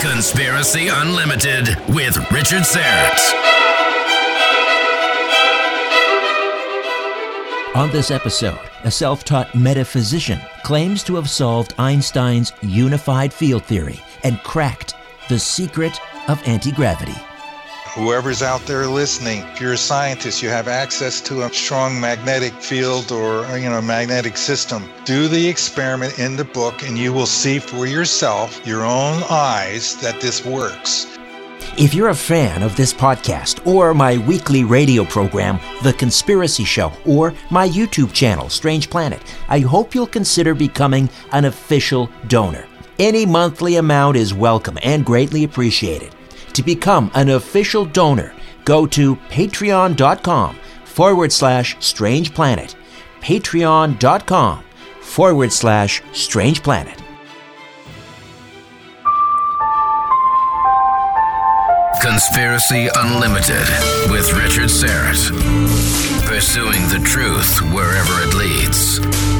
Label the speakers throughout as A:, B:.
A: Conspiracy Unlimited with Richard Syrett.
B: On this episode, a self taught metaphysician claims to have solved Einstein's unified field theory and cracked the secret of anti gravity.
C: Whoever's out there listening, if you're a scientist, you have access to a strong magnetic field or uh, you know magnetic system. Do the experiment in the book and you will see for yourself, your own eyes, that this works.
B: If you're a fan of this podcast or my weekly radio program, The Conspiracy Show, or my YouTube channel, Strange Planet, I hope you'll consider becoming an official donor. Any monthly amount is welcome and greatly appreciated. To become an official donor, go to patreon.com forward slash strange planet. Patreon.com forward slash strange planet.
A: Conspiracy Unlimited with Richard Syrett. Pursuing the truth wherever it leads.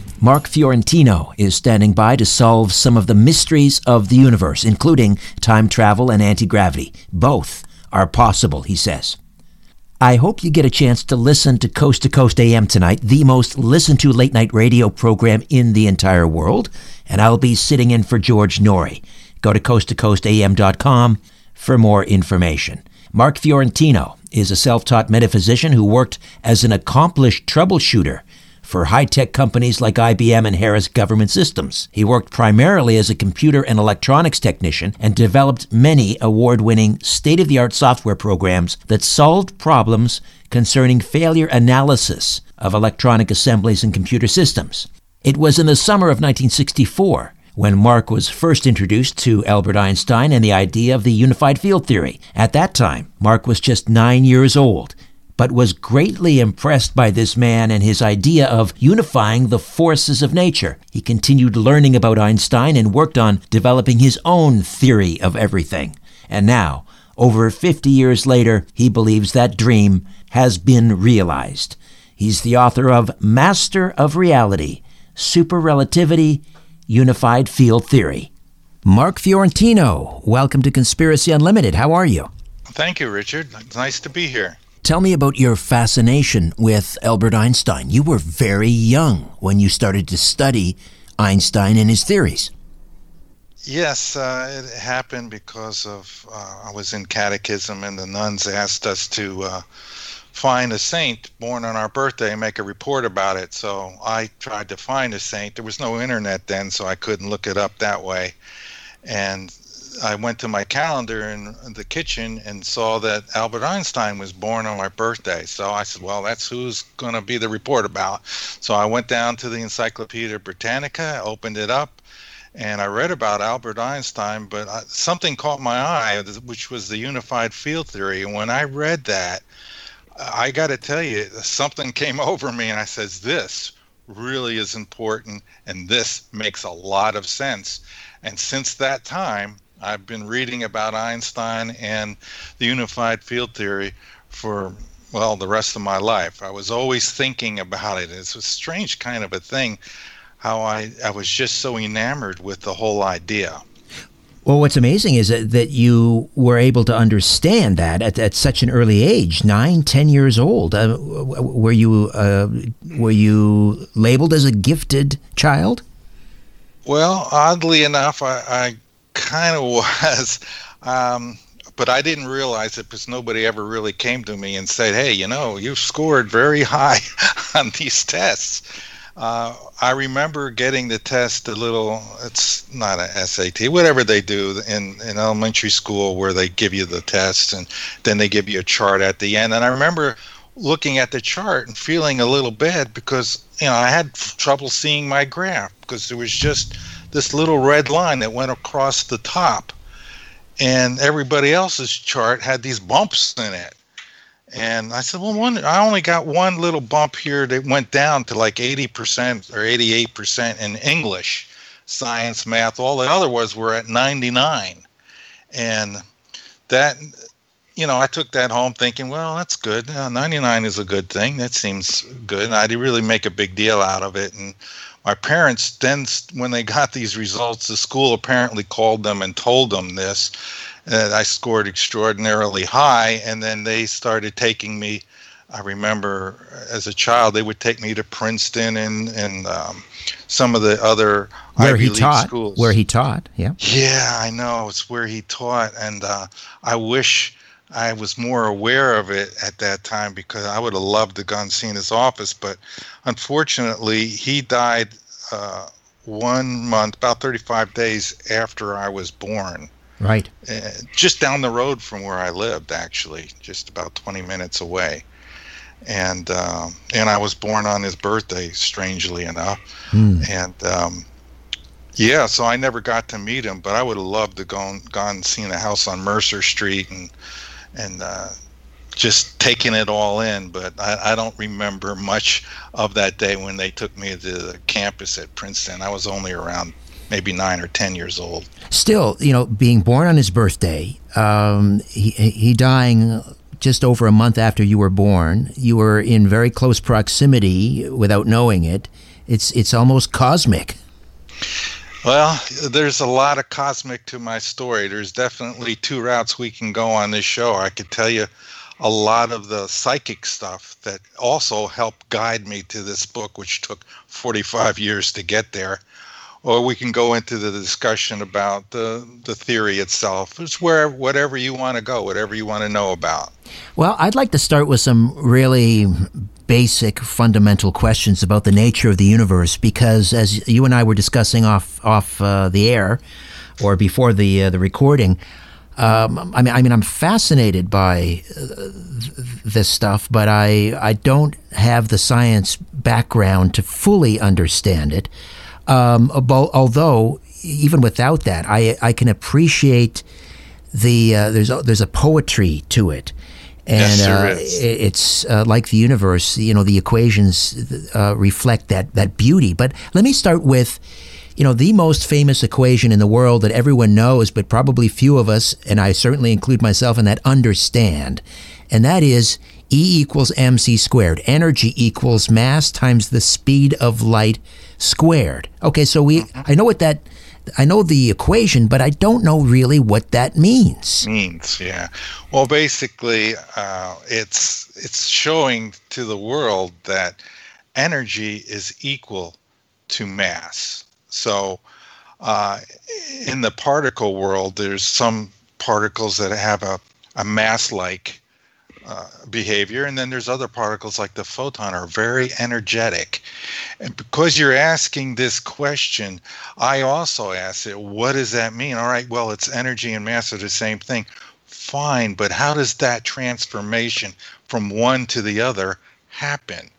B: Mark Fiorentino is standing by to solve some of the mysteries of the universe, including time travel and anti gravity. Both are possible, he says. I hope you get a chance to listen to Coast to Coast AM tonight, the most listened to late night radio program in the entire world, and I'll be sitting in for George Noory. Go to coasttocoastam.com for more information. Mark Fiorentino is a self taught metaphysician who worked as an accomplished troubleshooter for high tech companies like IBM and Harris Government Systems. He worked primarily as a computer and electronics technician and developed many award winning, state of the art software programs that solved problems concerning failure analysis of electronic assemblies and computer systems. It was in the summer of 1964 when Mark was first introduced to Albert Einstein and the idea of the unified field theory. At that time, Mark was just nine years old but was greatly impressed by this man and his idea of unifying the forces of nature. He continued learning about Einstein and worked on developing his own theory of everything. And now, over 50 years later, he believes that dream has been realized. He's the author of Master of Reality, Super Relativity, Unified Field Theory. Mark Fiorentino, welcome to Conspiracy Unlimited. How are you?
C: Thank you, Richard. It's nice to be here.
B: Tell me about your fascination with Albert Einstein. You were very young when you started to study Einstein and his theories.
C: Yes, uh, it happened because of uh, I was in catechism and the nuns asked us to uh, find a saint born on our birthday and make a report about it. So I tried to find a saint. There was no internet then, so I couldn't look it up that way. And I went to my calendar in the kitchen and saw that Albert Einstein was born on my birthday. So I said, well, that's who's going to be the report about. So I went down to the Encyclopedia Britannica, opened it up, and I read about Albert Einstein, but I, something caught my eye, which was the unified field theory. And when I read that, I got to tell you, something came over me, and I says, "This really is important, and this makes a lot of sense." And since that time, I've been reading about Einstein and the unified field theory for well the rest of my life. I was always thinking about it. It's a strange kind of a thing how I, I was just so enamored with the whole idea.
B: Well, what's amazing is that, that you were able to understand that at, at such an early age, nine, ten years old. Uh, were you uh, were you labeled as a gifted child?
C: Well, oddly enough, I, I kind of was, um, but I didn't realize it because nobody ever really came to me and said, "Hey, you know, you've scored very high on these tests." Uh, I remember getting the test a little. It's not a SAT, whatever they do in in elementary school, where they give you the test and then they give you a chart at the end. And I remember looking at the chart and feeling a little bad because you know I had trouble seeing my graph because there was just this little red line that went across the top, and everybody else's chart had these bumps in it. And I said, well, one, I only got one little bump here that went down to like 80% or 88% in English, science, math. All the other ones were at 99. And that, you know, I took that home thinking, well, that's good. Uh, 99 is a good thing. That seems good. And I didn't really make a big deal out of it. And my parents then, when they got these results, the school apparently called them and told them this that I scored extraordinarily high, and then they started taking me. I remember as a child they would take me to Princeton and and um, some of the other
B: where
C: Ivy
B: he
C: League
B: taught.
C: schools.
B: Where he taught, yeah.
C: Yeah, I know it's where he taught, and uh, I wish I was more aware of it at that time because I would have loved to gone seen his office. But unfortunately, he died uh, one month, about 35 days after I was born.
B: Right.
C: Uh, just down the road from where I lived, actually, just about 20 minutes away. And um, and I was born on his birthday, strangely enough.
B: Hmm.
C: And um, yeah, so I never got to meet him, but I would have loved to gone gone and seen a house on Mercer Street and and uh, just taking it all in. But I, I don't remember much of that day when they took me to the campus at Princeton. I was only around maybe nine or ten years old.
B: Still, you know, being born on his birthday, um, he, he dying just over a month after you were born, you were in very close proximity without knowing it. It's it's almost cosmic.
C: Well, there's a lot of cosmic to my story. There's definitely two routes we can go on this show. I could tell you a lot of the psychic stuff that also helped guide me to this book, which took 45 years to get there. Or we can go into the discussion about the, the theory itself. It's where whatever you want to go, whatever you want to know about.
B: Well, I'd like to start with some really basic, fundamental questions about the nature of the universe, because as you and I were discussing off off uh, the air, or before the uh, the recording, um, I mean, I mean, I'm fascinated by uh, this stuff, but I I don't have the science background to fully understand it. Um, although, even without that, I I can appreciate the uh, there's a, there's a poetry to it and
C: Yes,
B: uh, it- it's uh, like the universe. You know, the equations uh, reflect that that beauty. But let me start with, you know, the most famous equation in the world that everyone knows, but probably few of us, and I certainly include myself in that, understand, and that is E equals mc squared. Energy equals mass times the speed of light squared. Okay, so we I know what that. I know the equation, but I don't know really what that means.
C: means yeah well basically uh, it's it's showing to the world that energy is equal to mass so uh, in the particle world there's some particles that have a, a mass like uh, behavior, and then there's other particles like the photon are very energetic. And because you're asking this question, I also ask it, what does that mean? All right, well, it's energy and mass are the same thing. Fine, but how does that transformation from one to the other happen?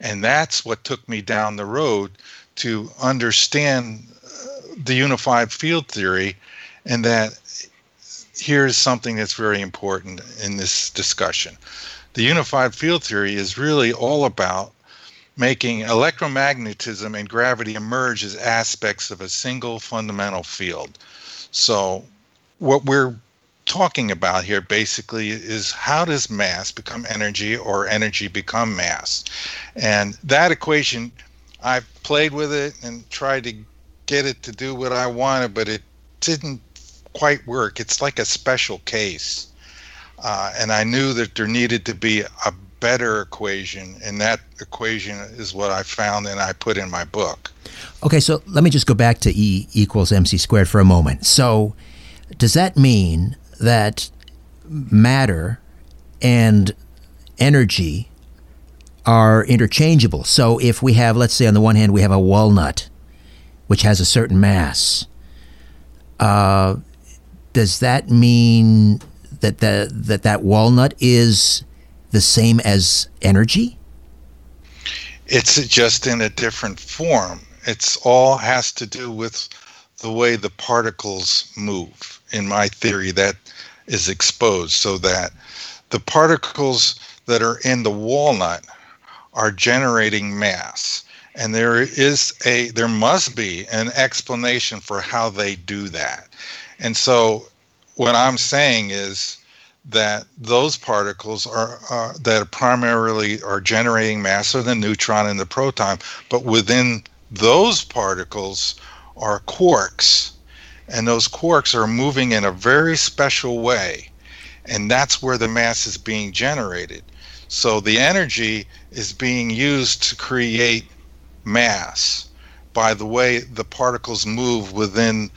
C: And that's what took me down the road to understand uh, the unified field theory and that here's something that's very important in this discussion. The unified field theory is really all about making electromagnetism and gravity emerge as aspects of a single fundamental field. So, what we're talking about here basically is how does mass become energy or energy become mass? And that equation, I've played with it and tried to get it to do what I wanted, but it didn't quite work. It's like a special case. Uh, and I knew that there needed to be a better equation, and that equation is what I found and I put in my book.
B: Okay, so let me just go back to E equals mc squared for a moment. So, does that mean that matter and energy are interchangeable? So, if we have, let's say, on the one hand, we have a walnut, which has a certain mass, uh, does that mean that the, that that walnut is the same as energy?
C: It's just in a different form. It's all has to do with the way the particles move. In my theory, that is exposed so that the particles that are in the walnut are generating mass and there is a there must be an explanation for how they do that and so what I'm saying is that those particles are that are primarily are generating mass are the neutron and the proton, but within those particles are quarks, and those quarks are moving in a very special way, and that's where the mass is being generated. So the energy is being used to create mass by the way the particles move within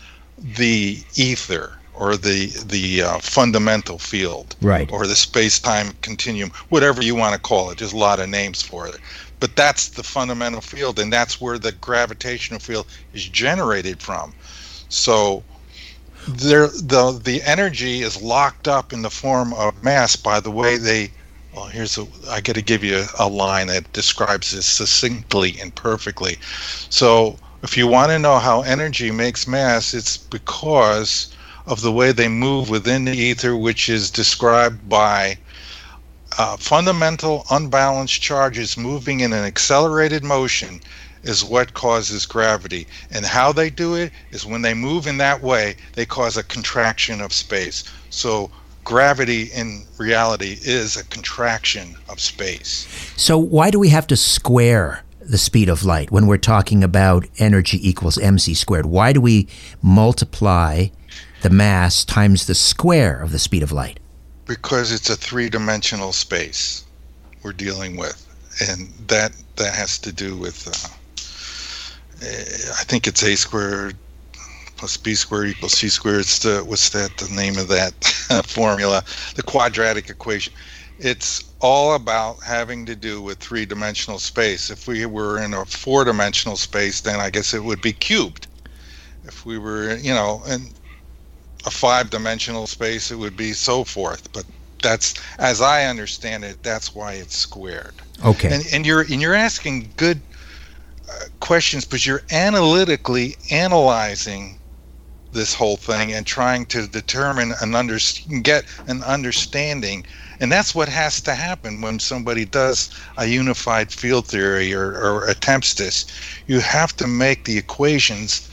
C: the ether or the the uh, fundamental field.
B: Right.
C: Or the space-time continuum whatever you want to call it there's a lot of names for it. But that's the fundamental field and that's where the gravitational field is generated from. So there the the energy is locked up in the form of mass by the way they well here's a i got to give you a, a line that describes this succinctly and perfectly. So if you want to know how energy makes mass, it's because of the way they move within the ether, which is described by uh, fundamental unbalanced charges moving in an accelerated motion is what causes gravity. And how they do it is when they move in that way, they cause a contraction of space. So gravity in reality is a contraction of space.
B: So why do we have to square the speed of light when we're talking about energy equals mc squared? Why do we multiply the mass times the square of the speed of light?
C: Because it's a three-dimensional space we're dealing with, and that that has to do with. Uh, I think it's a squared plus b squared equals c squared. It's the what's that the name of that formula? The quadratic equation. It's all about having to do with three dimensional space. If we were in a four dimensional space, then I guess it would be cubed. If we were, you know, in a five dimensional space, it would be so forth. But that's, as I understand it, that's why it's squared.
B: Okay.
C: And, and you're and you're asking good uh, questions, but you're analytically analyzing this whole thing and trying to determine and under, get an understanding and that's what has to happen when somebody does a unified field theory or, or attempts this. You have to make the equations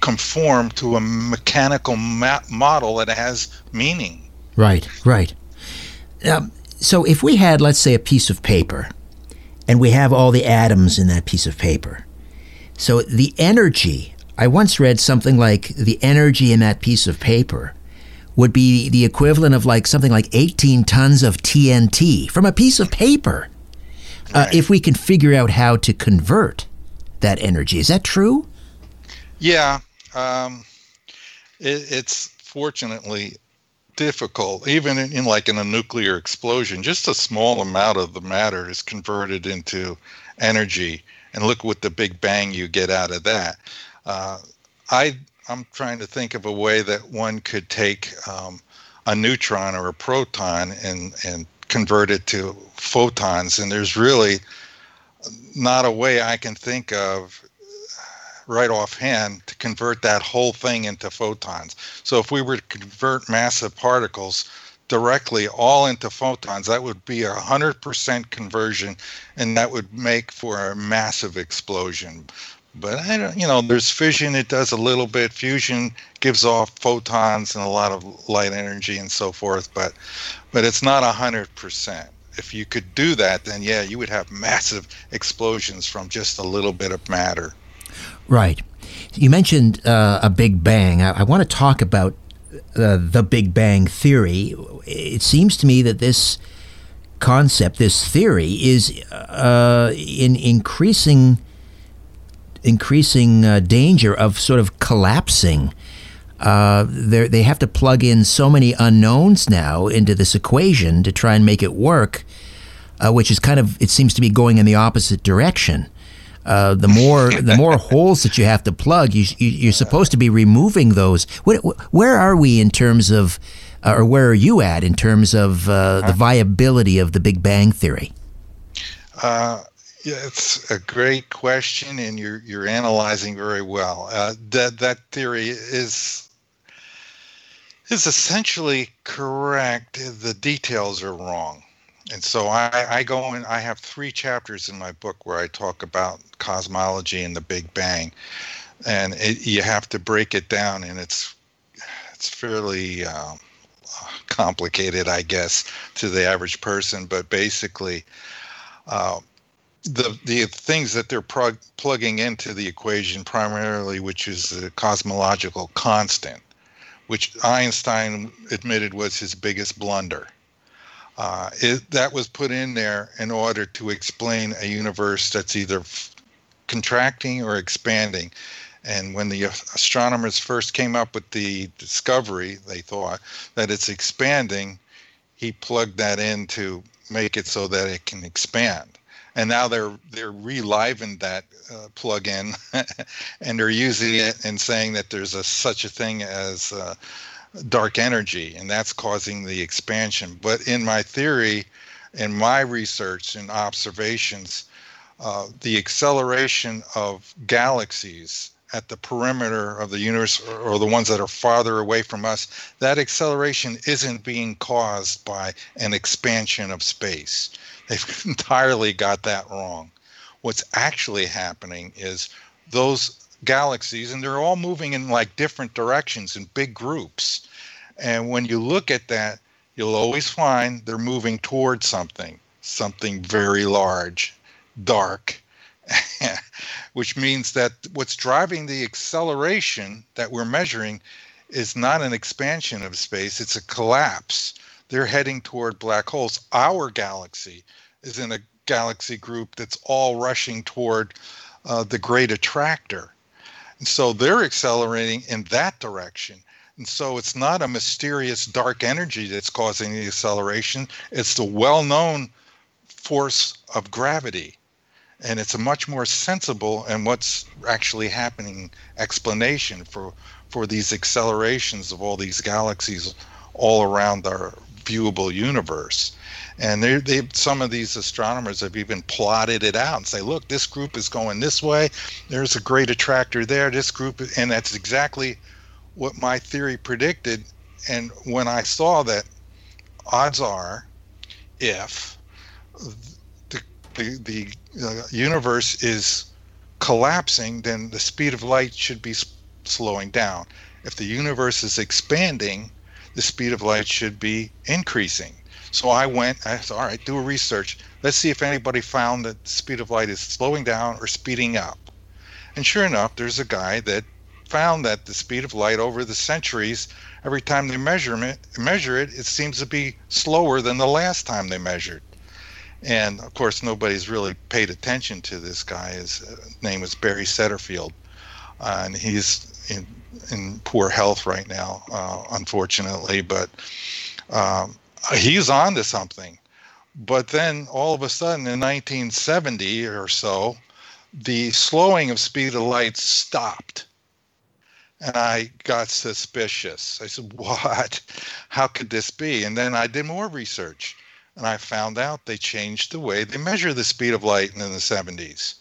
C: conform to a mechanical ma- model that has meaning.
B: Right, right. Um, so if we had, let's say, a piece of paper, and we have all the atoms in that piece of paper, so the energy, I once read something like the energy in that piece of paper would be the equivalent of like something like 18 tons of TNT from a piece of paper. Uh, if we can figure out how to convert that energy, is that true?
C: Yeah, um, it, it's fortunately difficult, even in, in, like in a nuclear explosion. Just a small amount of the matter is converted into energy, and look what the Big Bang you get out of that. Uh, I I'm trying to think of a way that one could take um, a neutron or a proton and and convert it to photons, and there's really not a way I can think of right offhand to convert that whole thing into photons. So if we were to convert massive particles directly all into photons, that would be a 100% conversion, and that would make for a massive explosion. But I don't, you know, there's fission, it does a little bit. Fusion gives off photons and a lot of light energy and so forth, but but it's not 100% if you could do that, then yeah, you would have massive explosions from just a little bit of matter.
B: Right. You mentioned uh, a Big Bang. I, I want to talk about uh, the Big Bang theory. It seems to me that this concept, this theory, is uh, in increasing increasing uh, danger of sort of collapsing. Uh, they have to plug in so many unknowns now into this equation to try and make it work, uh, which is kind of it seems to be going in the opposite direction uh, the more the more holes that you have to plug, you, you are supposed to be removing those. Where, where are we in terms of, uh, or where are you at in terms of uh, the viability of the Big Bang theory?
C: Yeah, it's a great question, and you're you're analyzing very well. Uh, that that theory is is essentially correct. The details are wrong and so I, I go and i have three chapters in my book where i talk about cosmology and the big bang and it, you have to break it down and it's it's fairly um, complicated i guess to the average person but basically uh, the the things that they're prog- plugging into the equation primarily which is the cosmological constant which einstein admitted was his biggest blunder uh, it, that was put in there in order to explain a universe that's either f- contracting or expanding. And when the astronomers first came up with the discovery, they thought that it's expanding. He plugged that in to make it so that it can expand. And now they're they're reliving that uh, plug-in, and they're using it and saying that there's a such a thing as uh, dark energy, and that's causing the expansion. But in my theory, in my research and observations, uh, the acceleration of galaxies at the perimeter of the universe or the ones that are farther away from us, that acceleration isn't being caused by an expansion of space. They've entirely got that wrong. What's actually happening is those galaxies, and they're all moving in like different directions in big groups. And when you look at that, you'll always find they're moving towards something, something very large, dark, which means that what's driving the acceleration that we're measuring is not an expansion of space, it's a collapse. They're heading toward black holes. Our galaxy is in a galaxy group that's all rushing toward uh, the great attractor. And so they're accelerating in that direction. And so it's not a mysterious dark energy that's causing the acceleration, it's the well known force of gravity. And it's a much more sensible and what's actually happening explanation for, for these accelerations of all these galaxies all around our viewable universe. And they, some of these astronomers have even plotted it out and say, look, this group is going this way. There's a great attractor there. This group, and that's exactly what my theory predicted. And when I saw that, odds are, if the the, the uh, universe is collapsing, then the speed of light should be slowing down. If the universe is expanding, the speed of light should be increasing. So I went, I said, all right, do a research. Let's see if anybody found that the speed of light is slowing down or speeding up. And sure enough, there's a guy that found that the speed of light over the centuries, every time they measure it, measure it, it seems to be slower than the last time they measured. And of course, nobody's really paid attention to this guy. His uh, name is Barry Setterfield, uh, and he's in, in poor health right now, uh, unfortunately. But um, he's on to something. But then all of a sudden in 1970 or so, the slowing of speed of light stopped. And I got suspicious. I said, What? How could this be? And then I did more research and I found out they changed the way they measure the speed of light in the 70s.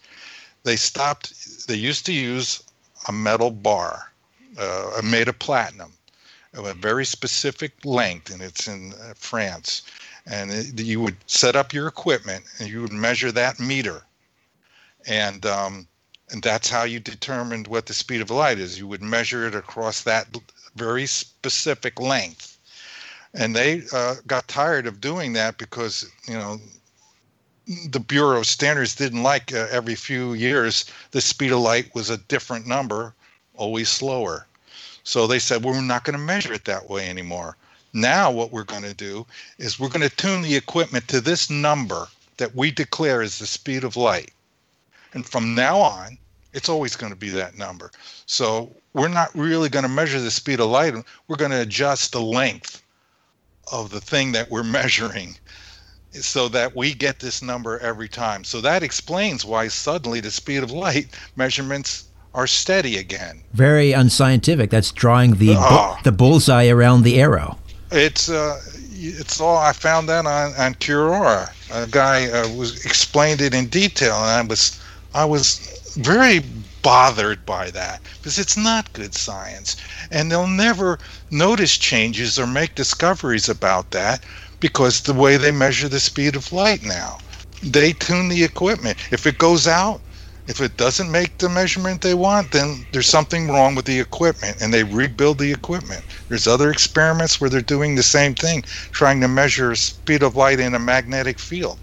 C: They stopped, they used to use a metal bar uh, made of platinum of a very specific length, and it's in uh, France. And it, you would set up your equipment and you would measure that meter. And um, and that's how you determined what the speed of light is. You would measure it across that very specific length. And they uh, got tired of doing that because, you know, the Bureau of Standards didn't like uh, every few years the speed of light was a different number, always slower. So they said, well, we're not going to measure it that way anymore. Now, what we're going to do is we're going to tune the equipment to this number that we declare as the speed of light. And from now on, it's always going to be that number. So we're not really going to measure the speed of light. We're going to adjust the length of the thing that we're measuring so that we get this number every time. So that explains why suddenly the speed of light measurements are steady again.
B: Very unscientific. That's drawing the
C: Ah.
B: bu- the bullseye around the arrow.
C: It's uh, it's all I found that on on Quora. A guy uh, was explained it in detail, and I was I was very bothered by that because it's not good science, and they'll never notice changes or make discoveries about that because the way they measure the speed of light now, they tune the equipment. If it goes out, if it doesn't make the measurement they want, then there's something wrong with the equipment and they rebuild the equipment. There's other experiments where they're doing the same thing, trying to measure speed of light in a magnetic field.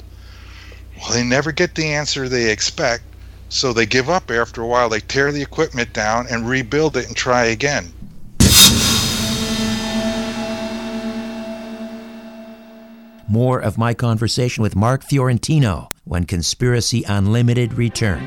C: Well, they never get the answer they expect, so they give up after a while. They tear the equipment down and rebuild it and try again.
B: More of my conversation with Mark Fiorentino when Conspiracy Unlimited returns.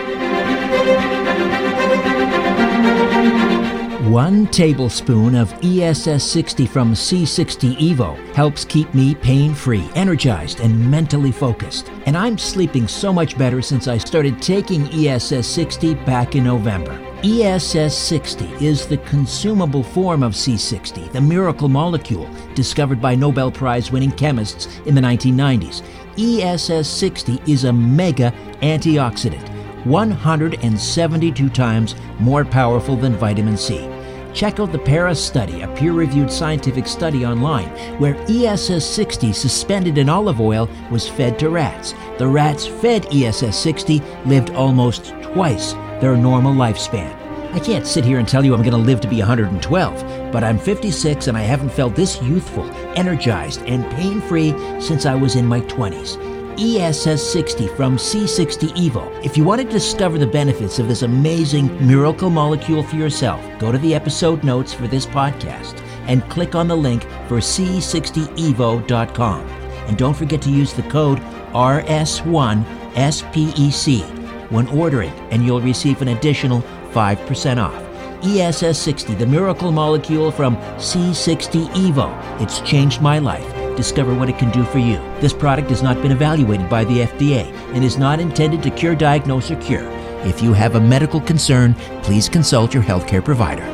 B: One tablespoon of ESS 60 from C60 Evo helps keep me pain free, energized, and mentally focused. And I'm sleeping so much better since I started taking ESS 60 back in November. ESS 60 is the consumable form of C60, the miracle molecule discovered by Nobel Prize winning chemists in the 1990s. ESS 60 is a mega antioxidant. 172 times more powerful than vitamin C. Check out the Paris study, a peer reviewed scientific study online, where ESS 60 suspended in olive oil was fed to rats. The rats fed ESS 60 lived almost twice their normal lifespan. I can't sit here and tell you I'm going to live to be 112, but I'm 56 and I haven't felt this youthful, energized, and pain free since I was in my 20s. ESS 60 from C60 Evo. If you want to discover the benefits of this amazing miracle molecule for yourself, go to the episode notes for this podcast and click on the link for C60evo.com. And don't forget to use the code RS1SPEC when ordering, and you'll receive an additional 5% off. ESS 60, the miracle molecule from C60 Evo. It's changed my life. Discover what it can do for you. This product has not been evaluated by the FDA and is not intended to cure, diagnose, or cure. If you have a medical concern, please consult your healthcare provider.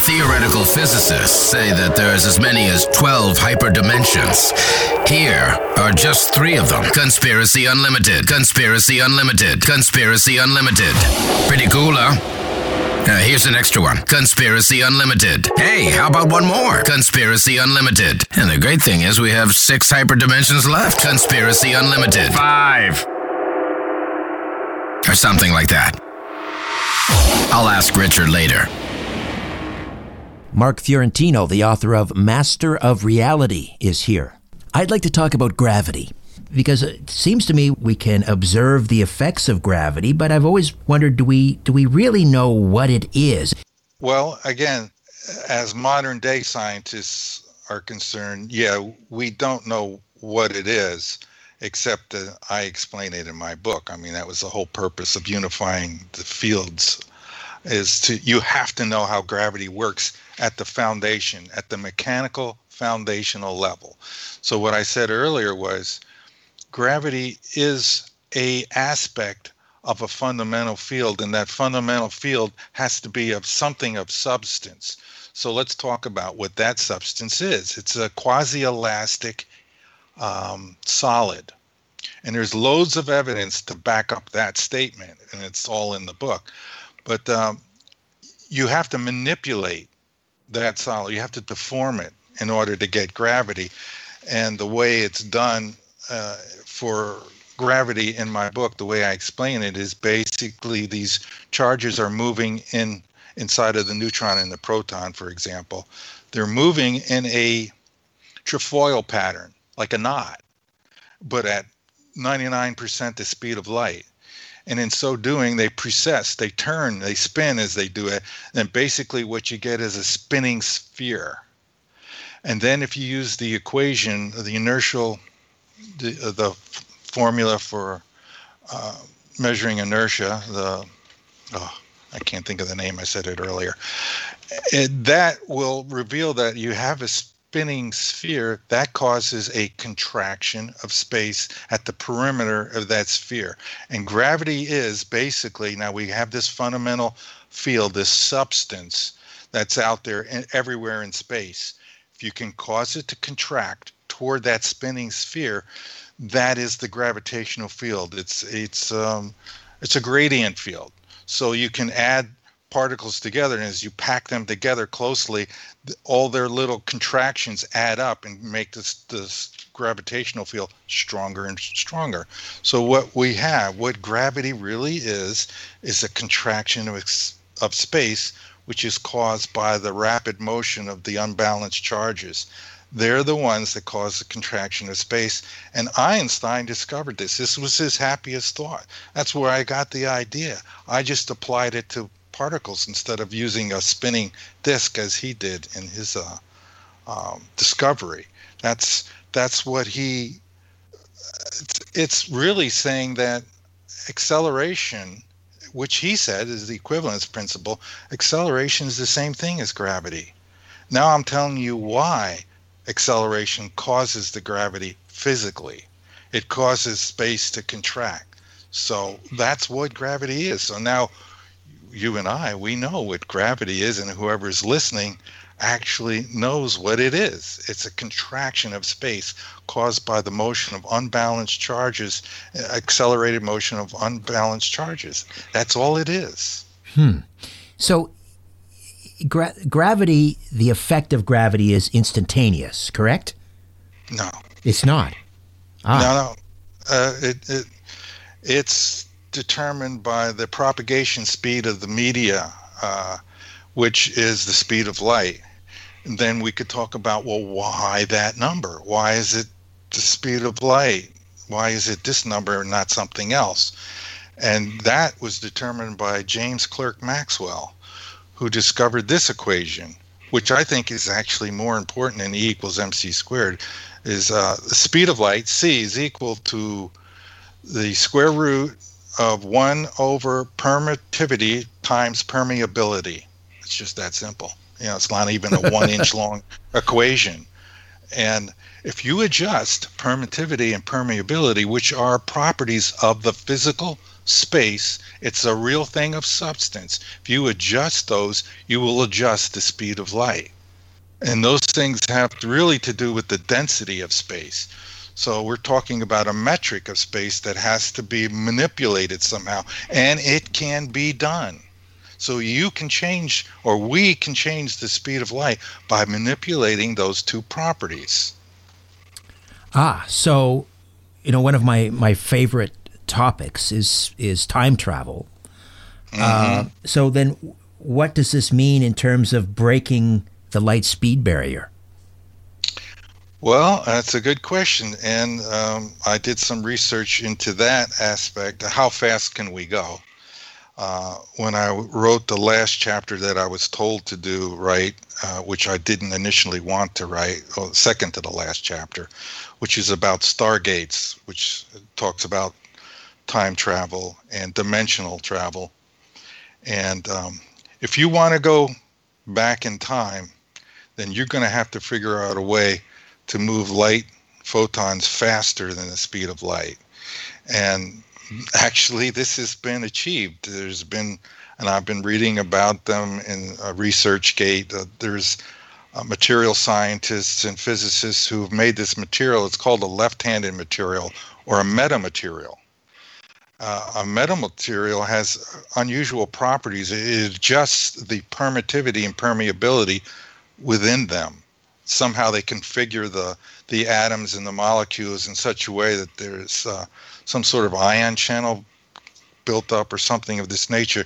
A: Theoretical physicists say that there's as many as 12 hyperdimensions. Here are just three of them Conspiracy Unlimited, Conspiracy Unlimited, Conspiracy Unlimited. Pretty cool, huh? Uh, here's an extra one Conspiracy Unlimited. Hey, how about one more? Conspiracy Unlimited. And the great thing is, we have six hyperdimensions left. Conspiracy Unlimited. Five. Or something like that. I'll ask Richard later.
B: Mark Fiorentino, the author of Master of Reality, is here. I'd like to talk about gravity because it seems to me we can observe the effects of gravity, but I've always wondered do we do we really know what it is?
C: Well, again, as modern day scientists are concerned, yeah, we don't know what it is, except that I explain it in my book. I mean, that was the whole purpose of unifying the fields is to you have to know how gravity works at the foundation, at the mechanical foundational level. So what I said earlier was gravity is a aspect of a fundamental field and that fundamental field has to be of something of substance. So let's talk about what that substance is. It's a quasi-elastic um, solid. And there's loads of evidence to back up that statement, and it's all in the book. But um, you have to manipulate that solid. You have to deform it in order to get gravity. And the way it's done uh, for gravity in my book, the way I explain it is basically these charges are moving in inside of the neutron and the proton, for example. They're moving in a trefoil pattern, like a knot, but at 99% the speed of light. And in so doing they precess they turn they spin as they do it. And basically what you get is a spinning sphere. And then if you use the equation the inertial the, uh, the formula for uh, measuring inertia the oh, i can't think of the name i said it earlier it, that will reveal that you have a spinning sphere, that causes a contraction of space at the perimeter of that sphere. And gravity is basically now we have this fundamental field, this substance that's out there everywhere in space. If you can cause it to contract toward that spinning sphere, that is the gravitational field. It's it's um, it's a gradient field. So you can add particles together and as you pack them together closely all their little contractions add up and make this this gravitational field stronger and stronger so what we have what gravity really is is a contraction of, of space which is caused by the rapid motion of the unbalanced charges they're the ones that cause the contraction of space and einstein discovered this this was his happiest thought that's where i got the idea i just applied it to particles instead of using a spinning disk as he did in his uh, um, discovery. That's that's what he. It's, it's really saying that acceleration, which he said is the equivalence principle, acceleration is the same thing as gravity. Now I'm telling you why acceleration causes the gravity physically. It causes space to contract. So that's what gravity is. So now you and I, we know what gravity is, and whoever's listening actually knows what it is. It's a contraction of space caused by the motion of unbalanced charges, accelerated motion of unbalanced charges. That's all it is.
B: Hmm. So, gra- gravity, the effect of gravity is instantaneous, correct?
C: No.
B: It's not.
C: Ah. No, no. Uh, it, it, it's determined by the propagation speed of the media, uh, which is the speed of light. And then we could talk about, well, why that number? Why is it the speed of light? Why is it this number and not something else? And that was determined by James Clerk Maxwell, who discovered this equation, which I think is actually more important than E equals mc squared, is uh, the speed of light, c, is equal to the square root of 1 over permittivity times permeability. It's just that simple. You know, it's not even a one inch long equation. And if you adjust permittivity and permeability, which are properties of the physical space, it's a real thing of substance. If you adjust those, you will adjust the speed of light. And those things have really to do with the density of space. So we're talking about a metric of space that has to be manipulated somehow, and it can be done. So you can change, or we can change the speed of light by manipulating those two properties.
B: Ah, so you know one of my my favorite topics is is time travel. Mm-hmm. Uh, so then, what does this mean in terms of breaking the light speed barrier?
C: Well, that's a good question, and um, I did some research into that aspect. How fast can we go? Uh, when I wrote the last chapter that I was told to do, write, uh, which I didn't initially want to write, second to the last chapter, which is about stargates, which talks about time travel and dimensional travel. And um, if you want to go back in time, then you're going to have to figure out a way to move light photons faster than the speed of light. And actually, this has been achieved. There's been, and I've been reading about them in ResearchGate. Uh, there's uh, material scientists and physicists who've made this material. It's called a left handed material or a metamaterial. Uh, a metamaterial has unusual properties. It adjusts the permittivity and permeability within them somehow they configure the the atoms and the molecules in such a way that there's uh, some sort of ion channel built up or something of this nature.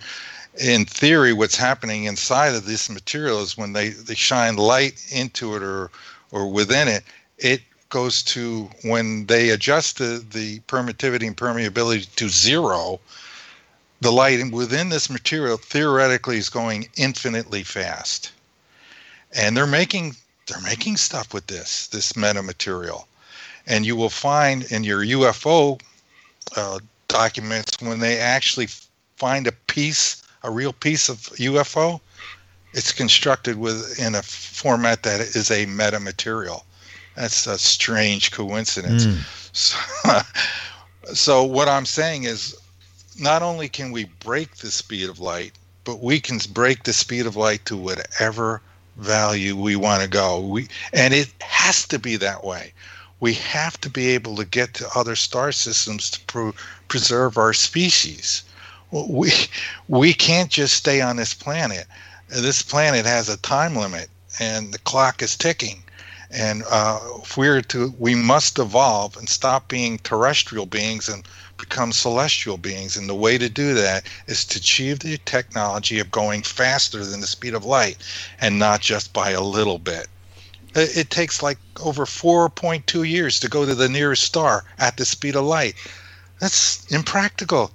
C: In theory, what's happening inside of this material is when they, they shine light into it or or within it, it goes to when they adjust the, the permittivity and permeability to zero, the light within this material theoretically is going infinitely fast. And they're making they're making stuff with this this metamaterial and you will find in your ufo uh, documents when they actually find a piece a real piece of ufo it's constructed with in a format that is a metamaterial that's a strange coincidence mm. so, so what i'm saying is not only can we break the speed of light but we can break the speed of light to whatever value we want to go. We and it has to be that way. We have to be able to get to other star systems to pro- preserve our species. We we can't just stay on this planet. This planet has a time limit, and the clock is ticking. And uh, if we're to, we must evolve and stop being terrestrial beings and become celestial beings. And the way to do that is to achieve the technology of going faster than the speed of light and not just by a little bit. It takes like over 4.2 years to go to the nearest star at the speed of light. That's impractical.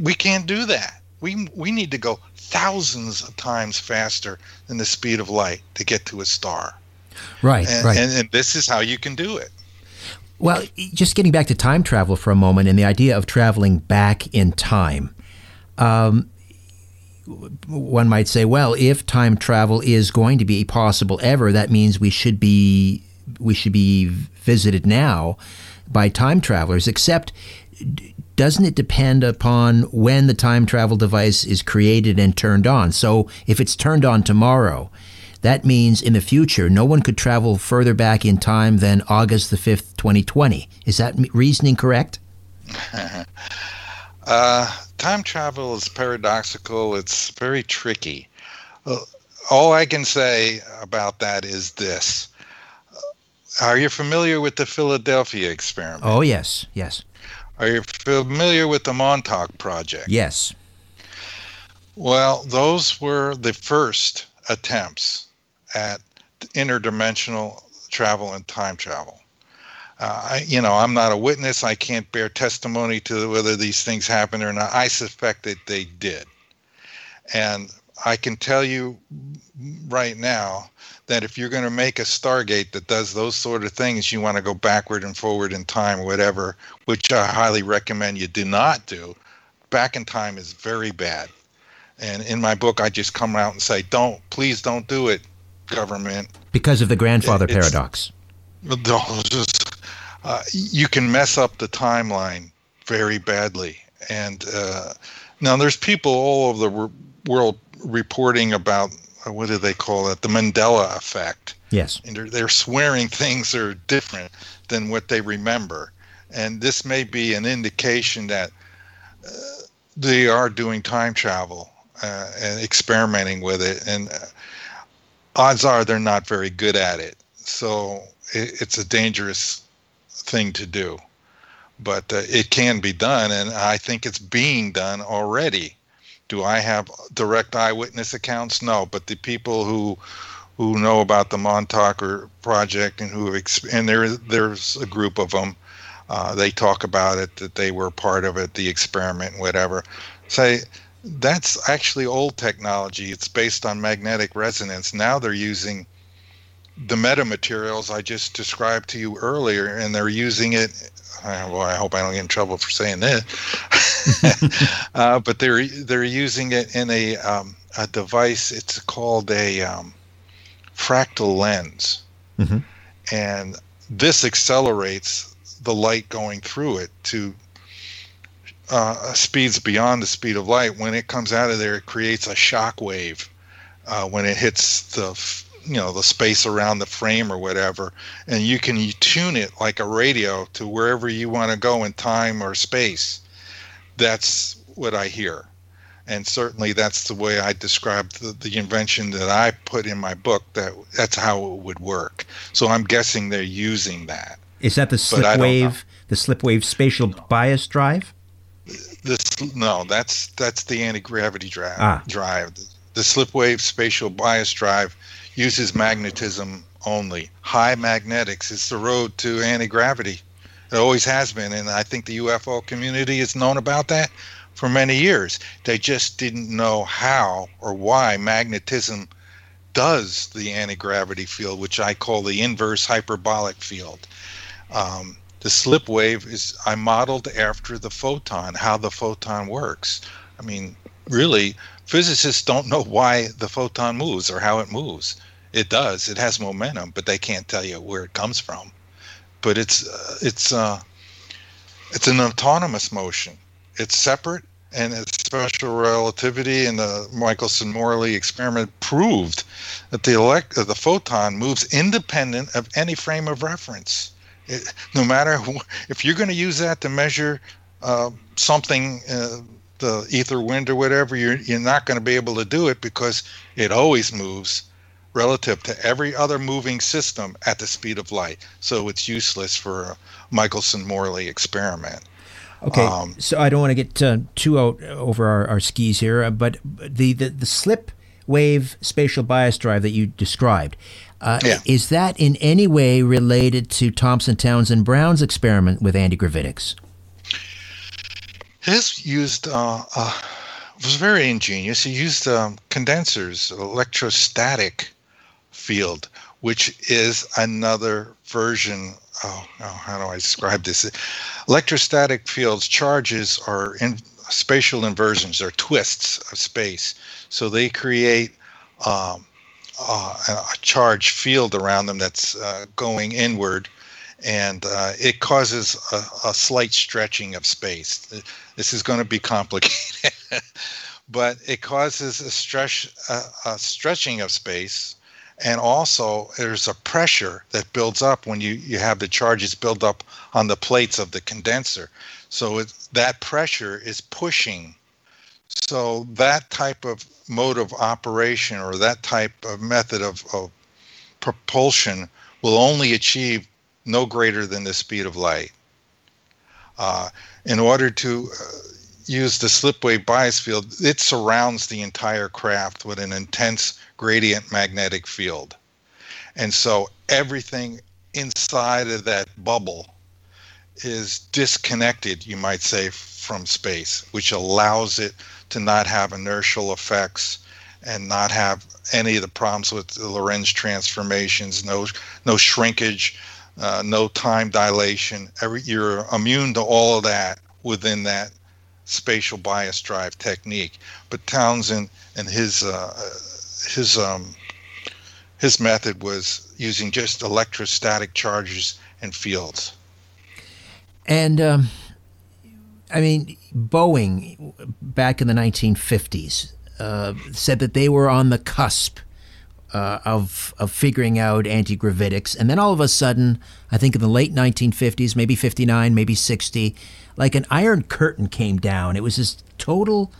C: We can't do that. We, we need to go thousands of times faster than the speed of light to get to a star.
B: Right,
C: and,
B: right.
C: And, and this is how you can do it.
B: Well, just getting back to time travel for a moment and the idea of traveling back in time. Um, one might say, well, if time travel is going to be possible ever, that means we should be we should be visited now by time travelers. Except, doesn't it depend upon when the time travel device is created and turned on? So, if it's turned on tomorrow, that means in the future, no one could travel further back in time than August the 5th, 2020. Is that reasoning correct?
C: uh, time travel is paradoxical, it's very tricky. Uh, all I can say about that is this. Are you familiar with the Philadelphia experiment?
B: Oh, yes, yes.
C: Are you familiar with the Montauk Project?
B: Yes.
C: Well, those were the first attempts at interdimensional travel and time travel. Uh, I, you know, I'm not a witness. I can't bear testimony to whether these things happened or not. I suspect that they did. And I can tell you right now that if you're going to make a Stargate that does those sort of things, you want to go backward and forward in time whatever, which I highly recommend you do not do. Back in time is very bad. And in my book, I just come out and say, don't, please don't do it government.
B: Because of the grandfather paradox.
C: Just, uh, you can mess up the timeline very badly. And uh, now there's people all over the world reporting about uh, what do they call it? The Mandela effect.
B: Yes.
C: And they're, they're swearing things are different than what they remember. And this may be an indication that uh, they are doing time travel uh, and experimenting with it. And uh, odds are they're not very good at it. So it, it's a dangerous thing to do. But uh, it can be done, and I think it's being done already. Do I have direct eyewitness accounts? No, but the people who who know about the Montauk project and who and there there's a group of them. Uh, they talk about it that they were part of it, the experiment, whatever. Say that's actually old technology. It's based on magnetic resonance. Now they're using the metamaterials I just described to you earlier, and they're using it. Uh, well, I hope I don't get in trouble for saying this, uh, but they're they're using it in a um, a device. It's called a um, fractal lens, mm-hmm. and this accelerates the light going through it to uh, speeds beyond the speed of light. When it comes out of there, it creates a shock wave uh, when it hits the you know the space around the frame or whatever, and you can tune it like a radio to wherever you want to go in time or space. That's what I hear. And certainly that's the way I described the, the invention that I put in my book. That that's how it would work. So I'm guessing they're using that.
B: Is that the slip wave, the slip wave spatial bias drive?
C: No, that's that's the anti gravity drive. Ah. Drive. The, the slip wave spatial bias drive uses magnetism only. High magnetics is the road to anti gravity. It always has been, and I think the UFO community has known about that for many years. They just didn't know how or why magnetism does the anti gravity field, which I call the inverse hyperbolic field. Um, the slip wave is I modeled after the photon, how the photon works. I mean, really, physicists don't know why the photon moves or how it moves. It does. It has momentum, but they can't tell you where it comes from. But it's uh, it's uh, it's an autonomous motion. It's separate, and its special relativity and the Michelson-Morley experiment proved that the elect the photon moves independent of any frame of reference. It, no matter who, if you're going to use that to measure uh, something, uh, the ether wind or whatever, you're you're not going to be able to do it because it always moves relative to every other moving system at the speed of light. So it's useless for a Michelson-Morley experiment.
B: Okay, um, so I don't want to get uh, too out over our, our skis here, uh, but the, the, the slip wave spatial bias drive that you described, uh, yeah. Is that in any way related to Thomas Townsend Brown's experiment with antigravitics?
C: His used uh, uh, was very ingenious. He used um, condensers, electrostatic field, which is another version. Oh, oh, how do I describe this? Electrostatic fields, charges are in spatial inversions, or twists of space. So they create um, uh, a charged field around them that's uh, going inward, and uh, it causes a, a, slight stretching of space. This is going to be complicated, but it causes a stretch, a stretching of space, and also there's a pressure that builds up when you, you have the charges build up on the plates of the condenser. So it, that pressure is pushing so that type of mode of operation or that type of method of, of propulsion will only achieve no greater than the speed of light. Uh, in order to uh, use the slipwave bias field, it surrounds the entire craft with an intense gradient magnetic field. And so everything inside of that bubble is disconnected, you might say, from space, which allows it to not have inertial effects and not have any of the problems with the Lorentz transformations, no no shrinkage, uh, no time dilation. Every you're immune to all of that within that spatial bias drive technique. But Townsend and his uh, his um, his method was using just electrostatic charges and fields.
B: And um, I mean, Boeing back in the 1950s uh, said that they were on the cusp uh, of of figuring out anti gravitics, and then all of a sudden, I think in the late 1950s, maybe 59, maybe 60, like an iron curtain came down. It was this total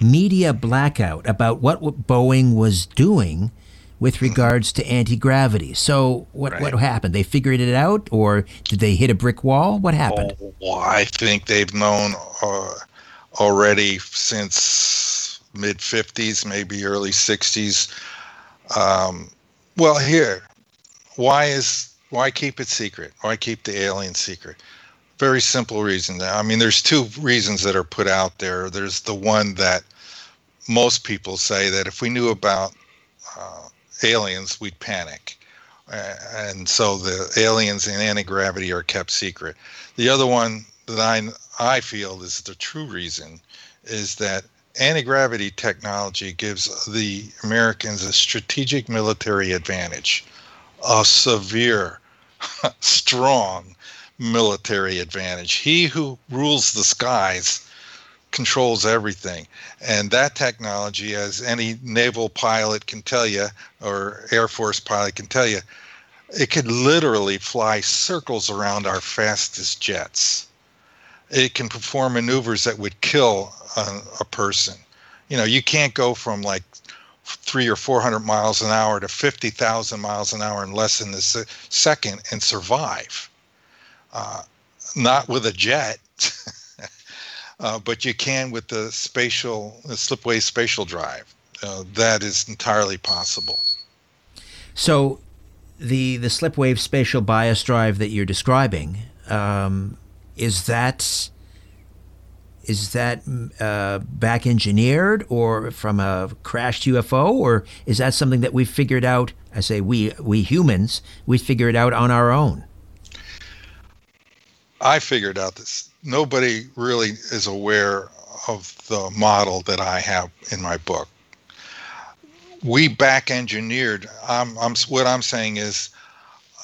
B: media blackout about what Boeing was doing with regards to anti gravity. So what right. what happened? They figured it out, or did they hit a brick wall? What happened?
C: Oh, I think they've known uh, already since mid '50s, maybe early '60s. Um, well, here, why is why keep it secret? Why keep the alien secret? Very simple reason. I mean, there's two reasons that are put out there. There's the one that most people say that if we knew about uh, aliens, we'd panic. Uh, and so the aliens and anti gravity are kept secret. The other one that I, I feel is the true reason is that anti gravity technology gives the Americans a strategic military advantage, a severe, strong military advantage. He who rules the skies controls everything. And that technology, as any naval pilot can tell you, or Air Force pilot can tell you, it could literally fly circles around our fastest jets. It can perform maneuvers that would kill a, a person. You know, you can't go from like three or 400 miles an hour to 50,000 miles an hour in less than a second and survive. Uh, not with a jet. uh, but you can with the spatial, the slipwave spatial drive. Uh, that is entirely possible.
B: So, the the slipwave spatial bias drive that you're describing um, is that is that uh, back engineered or from a crashed UFO, or is that something that we figured out? I say we we humans we figured out on our own.
C: I figured out this nobody really is aware of the model that I have in my book. We back engineered. I'm, I'm, what I'm saying is,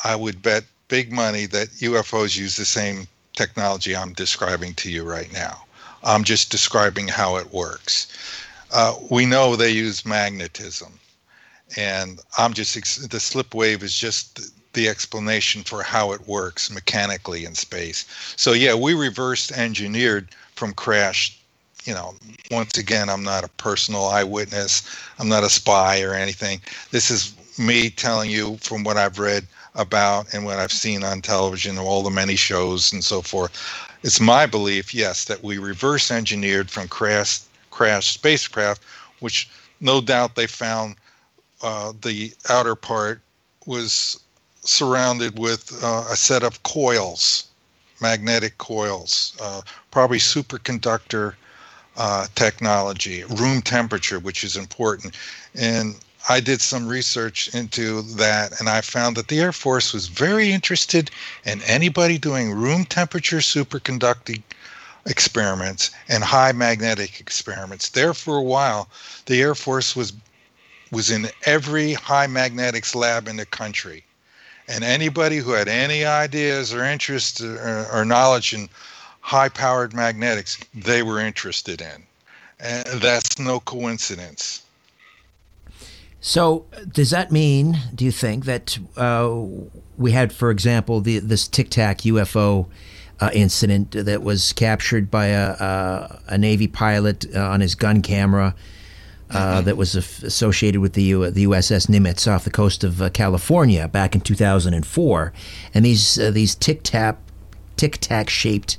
C: I would bet big money that UFOs use the same technology I'm describing to you right now. I'm just describing how it works. Uh, we know they use magnetism, and I'm just the slip wave is just the explanation for how it works mechanically in space. So yeah, we reversed engineered from crash. You know, once again, I'm not a personal eyewitness. I'm not a spy or anything. This is me telling you from what I've read about and what I've seen on television, all the many shows and so forth. It's my belief, yes, that we reverse engineered from crash crash spacecraft, which no doubt they found uh, the outer part was surrounded with uh, a set of coils, magnetic coils, uh, probably superconductor uh, technology, room temperature, which is important. And I did some research into that, and I found that the Air Force was very interested in anybody doing room temperature superconducting experiments and high magnetic experiments. There for a while, the Air Force was was in every high magnetics lab in the country and anybody who had any ideas or interest or, or knowledge in high powered magnetics, they were interested in. And that's no coincidence.
B: So, does that mean, do you think, that uh, we had, for example, the, this Tic Tac UFO uh, incident that was captured by a, a, a Navy pilot uh, on his gun camera uh, mm-hmm. that was associated with the, U- the USS Nimitz off the coast of uh, California back in 2004. And these, uh, these tic tac tic tac shaped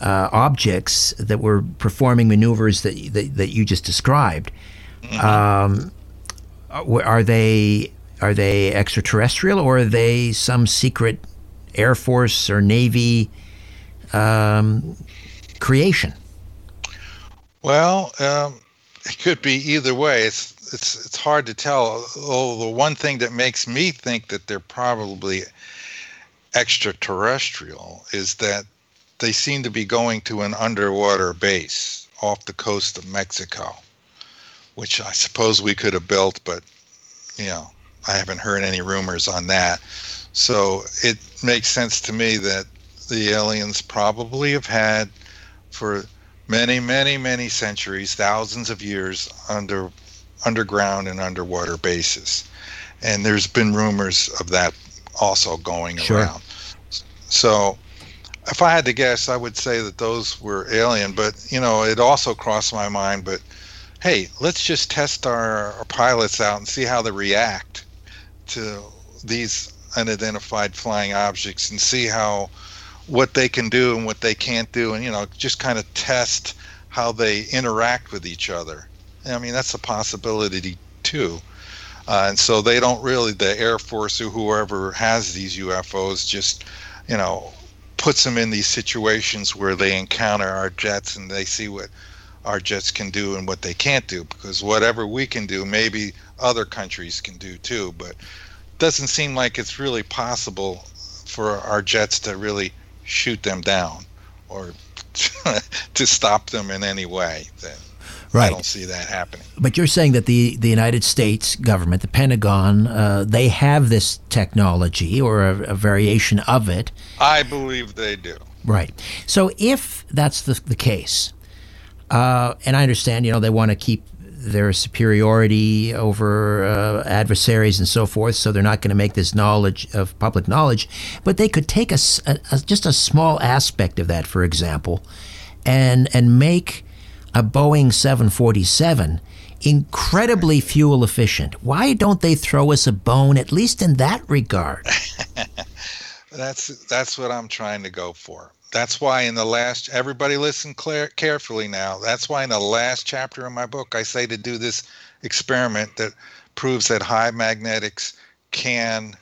B: uh, objects that were performing maneuvers that, that, that you just described. Mm-hmm. Um, are they are they extraterrestrial or are they some secret Air Force or Navy um, creation?
C: Well, um, it could be either way. It's it's it's hard to tell. Oh, the one thing that makes me think that they're probably extraterrestrial is that they seem to be going to an underwater base off the coast of Mexico, which I suppose we could have built, but you know I haven't heard any rumors on that. So it makes sense to me that the aliens probably have had for many, many, many centuries, thousands of years under underground and underwater bases. And there's been rumors of that also going
B: Sure.
C: around. So if I had to guess, I would say that those were alien, but you know, it also crossed my mind, but hey, let's just test our, our pilots out and see how they react to these unidentified flying objects and see how what they can do and what they can't do and you know just kind of test how they interact with each other. I mean that's a possibility too. Uh, and so they don't really the air force or whoever has these ufos just you know puts them in these situations where they encounter our jets and they see what our jets can do and what they can't do. Because whatever we can do maybe other countries can do too. But doesn't seem like it's really possible for our jets to really shoot them down or to stop them in any way then I don't see that happening.
B: But you're saying that the, the United States government, the Pentagon, uh, they have this technology or a, a variation of it.
C: I believe they do.
B: Right. So if that's the, the case, uh, and I understand, you know, they want to keep their superiority over uh, adversaries and so forth, so they're not going to make this knowledge of public knowledge, but they could take a, a- a- just a small aspect of that, for example, and and make a Boeing 747 incredibly fuel efficient. Why don't they throw us a bone, at least in that regard?
C: That's that's what I'm trying to go for. That's why in the last everybody listen clear, carefully now. That's why in the last chapter of my book I say to do this experiment that proves that high magnetics can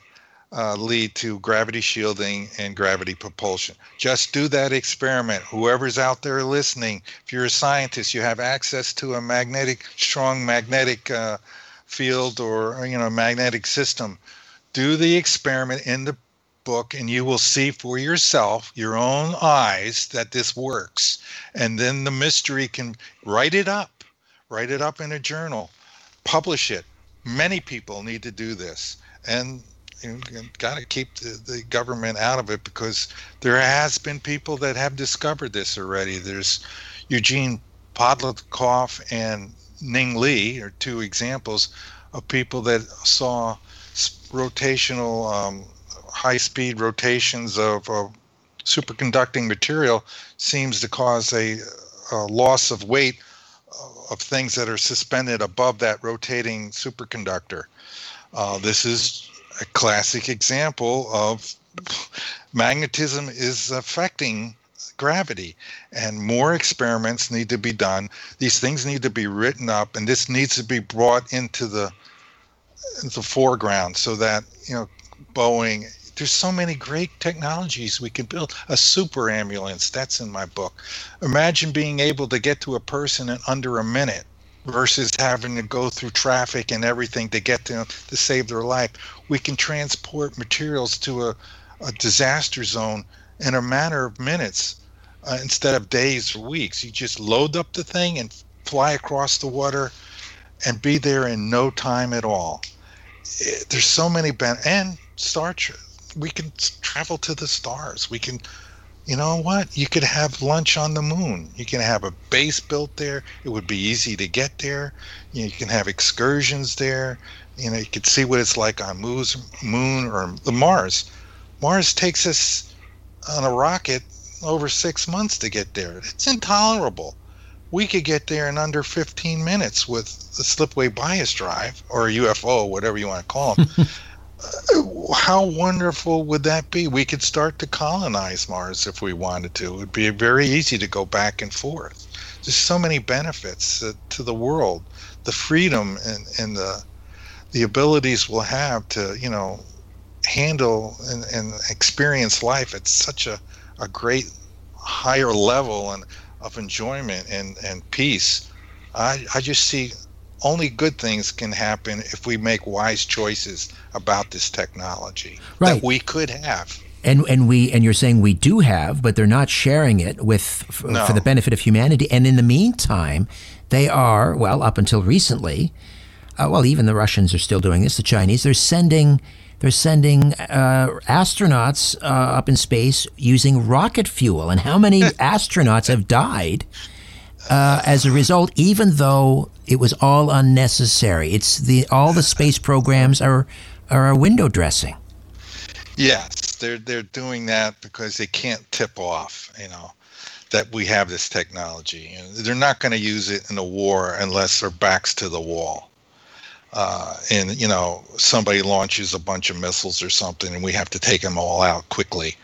C: uh, lead to gravity shielding and gravity propulsion. Just do that experiment. Whoever's out there listening, if you're a scientist, you have access to a magnetic, strong magnetic uh, field or you know magnetic system. Do the experiment in the book and you will see for yourself your own eyes that this works. And then the mystery can write it up write it up in a journal publish it. Many people need to do this. And you got to keep the, the government out of it because there has been people that have discovered this already. There's eugene Podkletnov and ning li are two examples of people that saw rotational um, high speed rotations of uh, superconducting material seems to cause a, a loss of weight of things that are suspended above that rotating superconductor. Uh, this is a classic example of magnetism is affecting gravity and more experiments need to be done these things need to be written up and this needs to be brought into the the foreground so that you know boeing there's so many great technologies we can build. A super ambulance that's in my book. Imagine being able to get to a person in under a minute versus having to go through traffic and everything to get to to save their life. We can transport materials to a, a disaster zone in a matter of minutes uh, instead of days or weeks. You just load up the thing and fly across the water and be there in no time at all. It- there's so many ben- and star Trek. We can travel to the stars. We can you know what? You could have lunch on the moon. You can have a base built there. It would be easy to get there. You, know, you can have excursions there. You know you could see what it's like on moon's moon or the mars. Mars takes us on a rocket over six months to get there. It's intolerable. We could get there in under 15 minutes with the slipwave bias drive or UFO, whatever you want to call them. How wonderful would that be? We could start to colonize Mars if we wanted to. It would be very easy to go back and forth. There's so many benefits to the world, the freedom and, and the the abilities we'll have to, you know, handle and, and experience life at such a, a great higher level and of enjoyment and, and peace. I, I just see only good things can happen if we make wise choices about this technology
B: Right.
C: that we could have.
B: And and we and you're saying we do have, but they're not sharing it with f-
C: No.
B: for the benefit of humanity. And in the meantime, they are well up until recently uh, well, even the Russians are still doing this. The Chinese, they're sending they're sending uh, astronauts uh, up in space using rocket fuel. And how many astronauts have died uh, as a result? Even though it was all unnecessary, it's the all the space programs are are window dressing.
C: Yes, they're they're doing that because they can't tip off. You know that we have this technology. they're not going to use it in a war unless their backs to the wall uh, and you know somebody launches a bunch of missiles or something, and we have to take them all out quickly.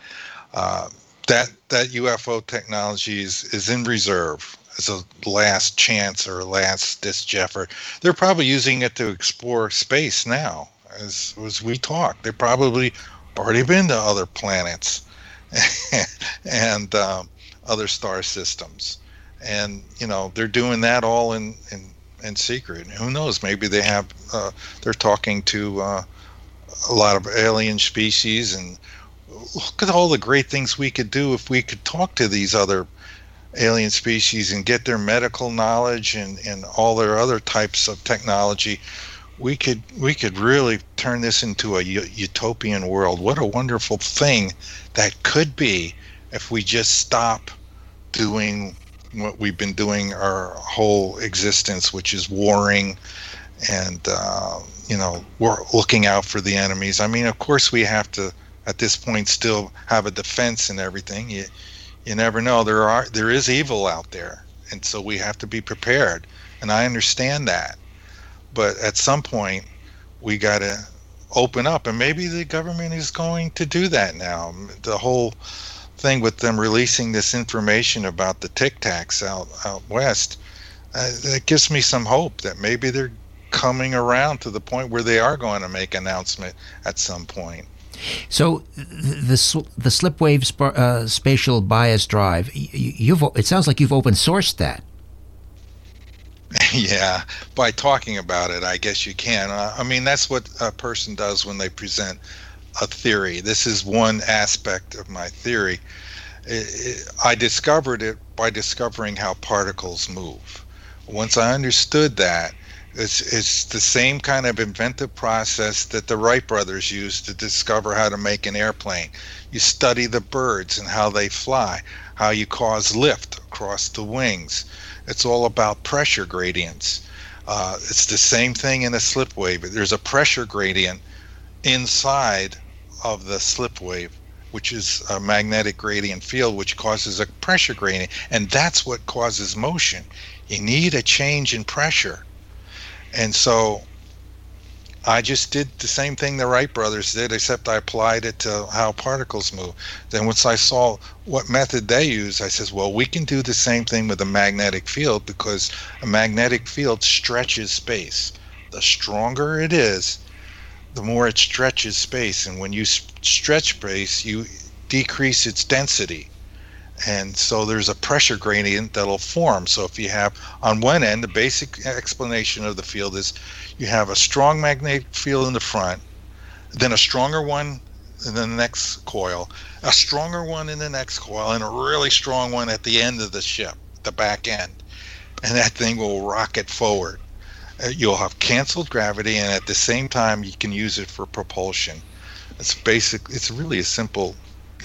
C: Uh, that that UFO technology is, is in reserve as a last chance or last ditch effort. They're probably using it to explore space now, as as we talk. They've probably already been to other planets and um, other star systems, and you know they're doing that all in in in secret. Who knows? Maybe they have. Uh, they're talking to uh, a lot of alien species, and look at all the great things we could do if we could talk to these other alien species and get their medical knowledge and, and all their other types of technology. We could we could really turn this into a utopian world. What a wonderful thing that could be if we just stop doing what we've been doing our whole existence, which is warring and uh, you know we're looking out for the enemies. I mean, of course, we have to at this point still have a defense and everything. You you never know. There are there is evil out there, and so we have to be prepared. And I understand that, but at some point, we got to open up, and maybe the government is going to do that now. The whole thing with them releasing this information about the Tic Tacs out out west, uh, that gives me some hope that maybe they're coming around to the point where they are going to make announcement at some point.
B: So the the Slipwave uh, spatial bias drive, you've it sounds like you've open sourced that.
C: yeah, by talking about it, I guess you can. Uh, I mean, that's what a person does when they present a theory. This is one aspect of my theory. It, it, I discovered it by discovering how particles move. Once I understood that, it's, it's the same kind of inventive process that the Wright brothers used to discover how to make an airplane. You study the birds and how they fly, how you cause lift across the wings. It's all about pressure gradients. Uh, it's the same thing in a slip wave. There's a pressure gradient inside of the slip wave, which is a magnetic gradient field, which causes a pressure gradient. And that's what causes motion. You need a change in pressure. And so I just did the same thing the Wright brothers did, except I applied it to how particles move. Then once I saw what method they use, I says, well, we can do the same thing with a magnetic field because a magnetic field stretches space. The stronger it is, the more it stretches space. And when you stretch space, you decrease its density. And so there's a pressure gradient that'll form. So if you have on one end, the basic explanation of the field is you have a strong magnetic field in the front, then a stronger one in the next coil, a stronger one in the next coil, and a really strong one at the end of the ship, the back end. And that thing will rocket forward. Uh, you'll have canceled gravity, and at the same time, you can use it for propulsion. It's basic. It's really a simple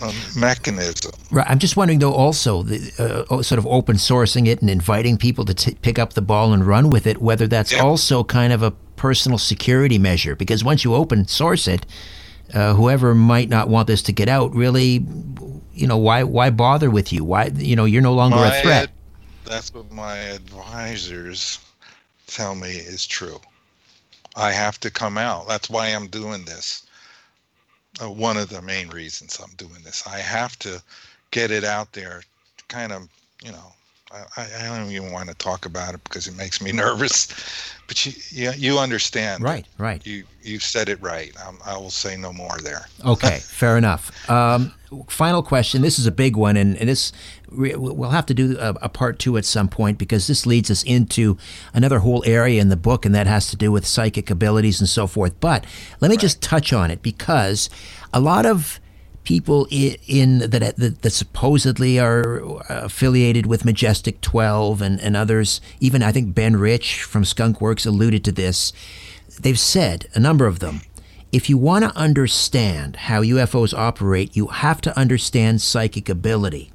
C: um, mechanism.
B: Right. I'm just wondering, though, also the, uh, sort of open sourcing it and inviting people to t- pick up the ball and run with it. Whether that's yeah. also kind of a personal security measure, because once you open source it, uh, whoever might not want this to get out, really, you know, why why bother with you? Why you know you're no longer
C: my
B: a threat.
C: Ad- that's what my advisors tell me is true. I have to come out. That's why I'm doing this. Uh, one of the main reasons I'm doing this. I have to get it out there, kind of, you know. I, I don't even want to talk about it because it makes me nervous. But you, you, you understand.
B: Right, right.
C: You, you said it right. Um, I will say no more there.
B: Okay, fair enough. Um, final question. This is a big one, and, and this we'll have to do a, a, part two at some point because this leads us into another whole area in the book, and that has to do with psychic abilities and so forth. But let me right. just touch on it because a lot of people in, in that, that, that supposedly are uh, affiliated with Majestic 12 and, and others, even I think Ben Rich from Skunk Works alluded to this. They've said, a number of them, if you want to understand how UFOs operate, you have to understand psychic ability.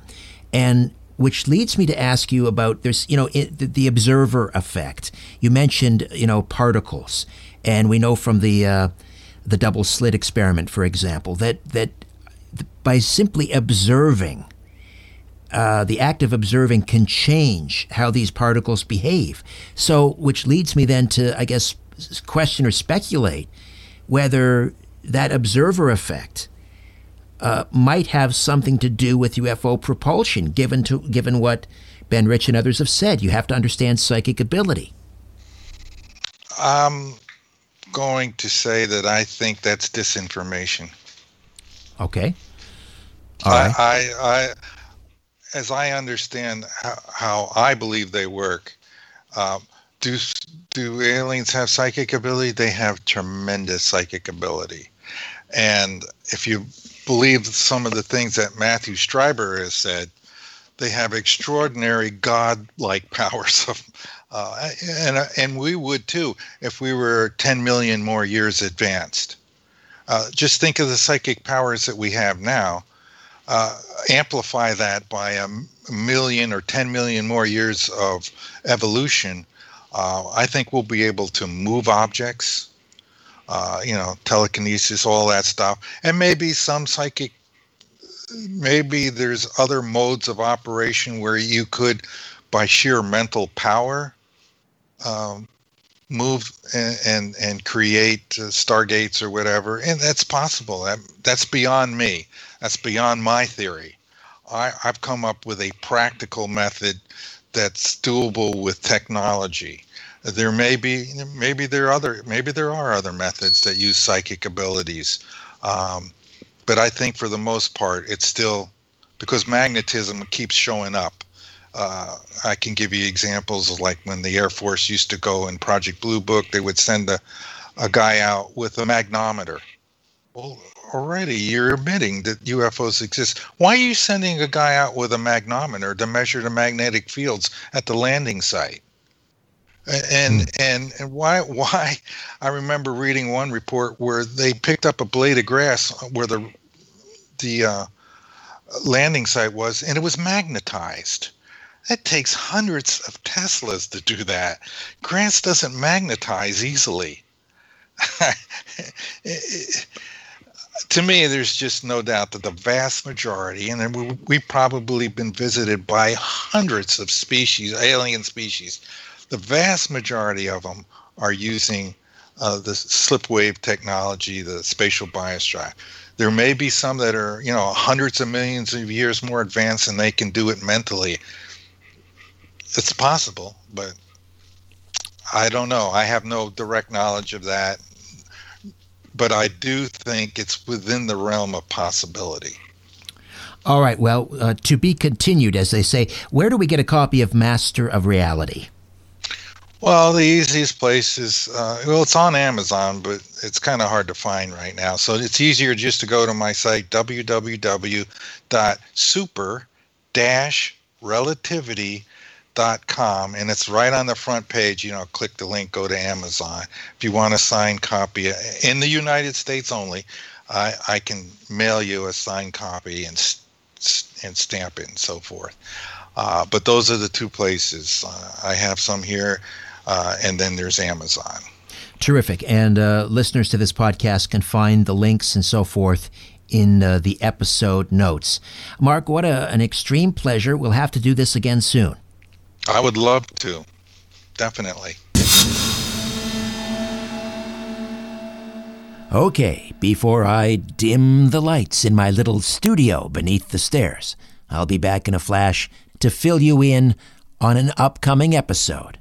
B: And which leads me to ask you about there's, you know, it, the, observer effect. You mentioned, you know, particles. And we know from the, uh, the double slit experiment, for example, that, that by simply observing, uh, the act of observing can change how these particles behave. So, which leads me then to, I guess, question or speculate whether that observer effect uh, might have something to do with UFO propulsion, given to given what Ben Rich and others have said. You have to understand psychic ability.
C: I'm going to say that I think that's disinformation.
B: Okay.
C: All right. I, I, I as I understand how, how, I believe they work, um, do do aliens have psychic ability? They have tremendous psychic ability, and if you believe some of the things that Matthew Strieber has said, they have extraordinary god-like powers. Of, uh, and and we would too if we were 10 million more years advanced. Uh, just think of the psychic powers that we have now uh, amplify that by a million or 10 million more years of evolution, uh, I think we'll be able to move objects, uh, you know, telekinesis, all that stuff, and maybe some psychic. Maybe there's other modes of operation where you could, by sheer mental power, um, move and, and, and create uh, stargates or whatever, and that's possible. That, that's beyond me. That's beyond my theory. I, I've come up with a practical method that's doable with technology. There may be, maybe there are other, maybe there are other methods that use psychic abilities, um, but I think for the most part, it's still because magnetism keeps showing up. Uh, I can give you examples of like when the Air Force used to go in Project Blue Book, they would send a, a guy out with a magnometer. Well, already you're admitting that UFOs exist. Why are you sending a guy out with a magnometer to measure the magnetic fields at the landing site? And mm. and and why why? I remember reading one report where they picked up a blade of grass where the the uh, landing site was, and it was magnetized. That takes hundreds of Teslas to do that. Grass doesn't magnetize easily. to me, there's just no doubt that the vast majority, and we, we've probably been visited by hundreds of species, alien species, the vast majority of them are using uh, the slipwave technology, the spatial bias drive. There may be some that are, you know, hundreds of millions of years more advanced and they can do it mentally. It's possible, but I don't know. I have no direct knowledge of that but I do think it's within the realm of possibility.
B: All right. Well, uh, to be continued, as they say. Where do we get a copy of Master of Reality?
C: Well, the easiest place is uh, well, it's on Amazon, but it's kind of hard to find right now. So it's easier just to go to my site www.super-relativity.com com and it's right on the front page. You know click the link go to amazon. If you want a signed copy in the united states only i i can mail you a signed copy and and stamp it and so forth. Uh, but those are the two places. Uh, i have some here uh, and then there's amazon
B: terrific and uh, listeners to this podcast can find the links and so forth in uh, the episode notes. Mark, what a, an extreme pleasure. We'll have to do this again soon.
C: I would love to. Definitely.
B: Okay, before I dim the lights in my little studio beneath the stairs, I'll be back in a flash to fill you in on an upcoming episode.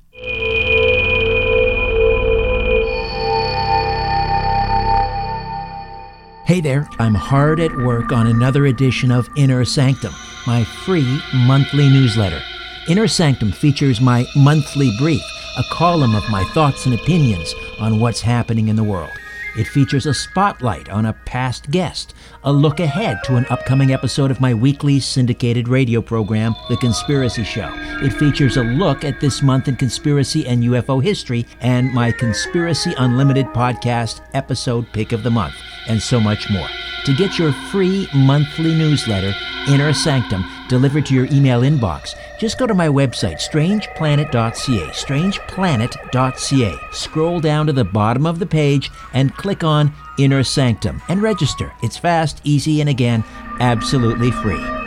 B: Hey there, I'm hard at work on another edition of Inner Sanctum, my free monthly newsletter. Inner Sanctum features my monthly brief, a column of my thoughts and opinions on what's happening in the world. It features a spotlight on a past guest, a look ahead to an upcoming episode of my weekly syndicated radio program, The Conspiracy Show. It features a look at this month in conspiracy and UFO history and my Conspiracy Unlimited podcast episode pick of the month, and so much more. To get your free monthly newsletter, Inner Sanctum, delivered to your email inbox, just go to my website, strangeplanet.ca, strangeplanet.ca. Scroll down to the bottom of the page and click on Inner Sanctum and register. It's fast, easy, and again, absolutely free.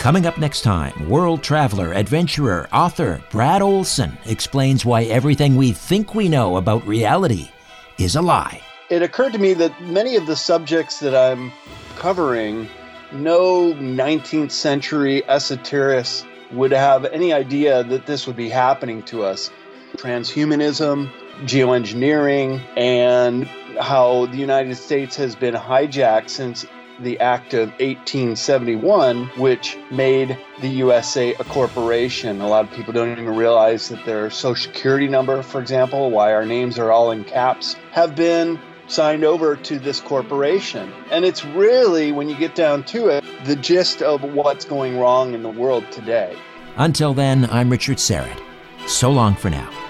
B: Coming up next time, world traveler, adventurer, author Brad Olsen explains why everything we think we know about reality is a lie.
D: It occurred to me that many of the subjects that I'm covering, no 19th century esoterics would have any idea that this would be happening to us. Transhumanism, geoengineering, and how the United States has been hijacked since the Act of 1871, which made the USA a corporation. A lot of people don't even realize that their social security number, for example, why our names are all in caps, have been signed over to this corporation. And it's really, when you get down to it, the gist of what's going wrong in the world today.
B: Until then, I'm Richard Syrett. So long for now.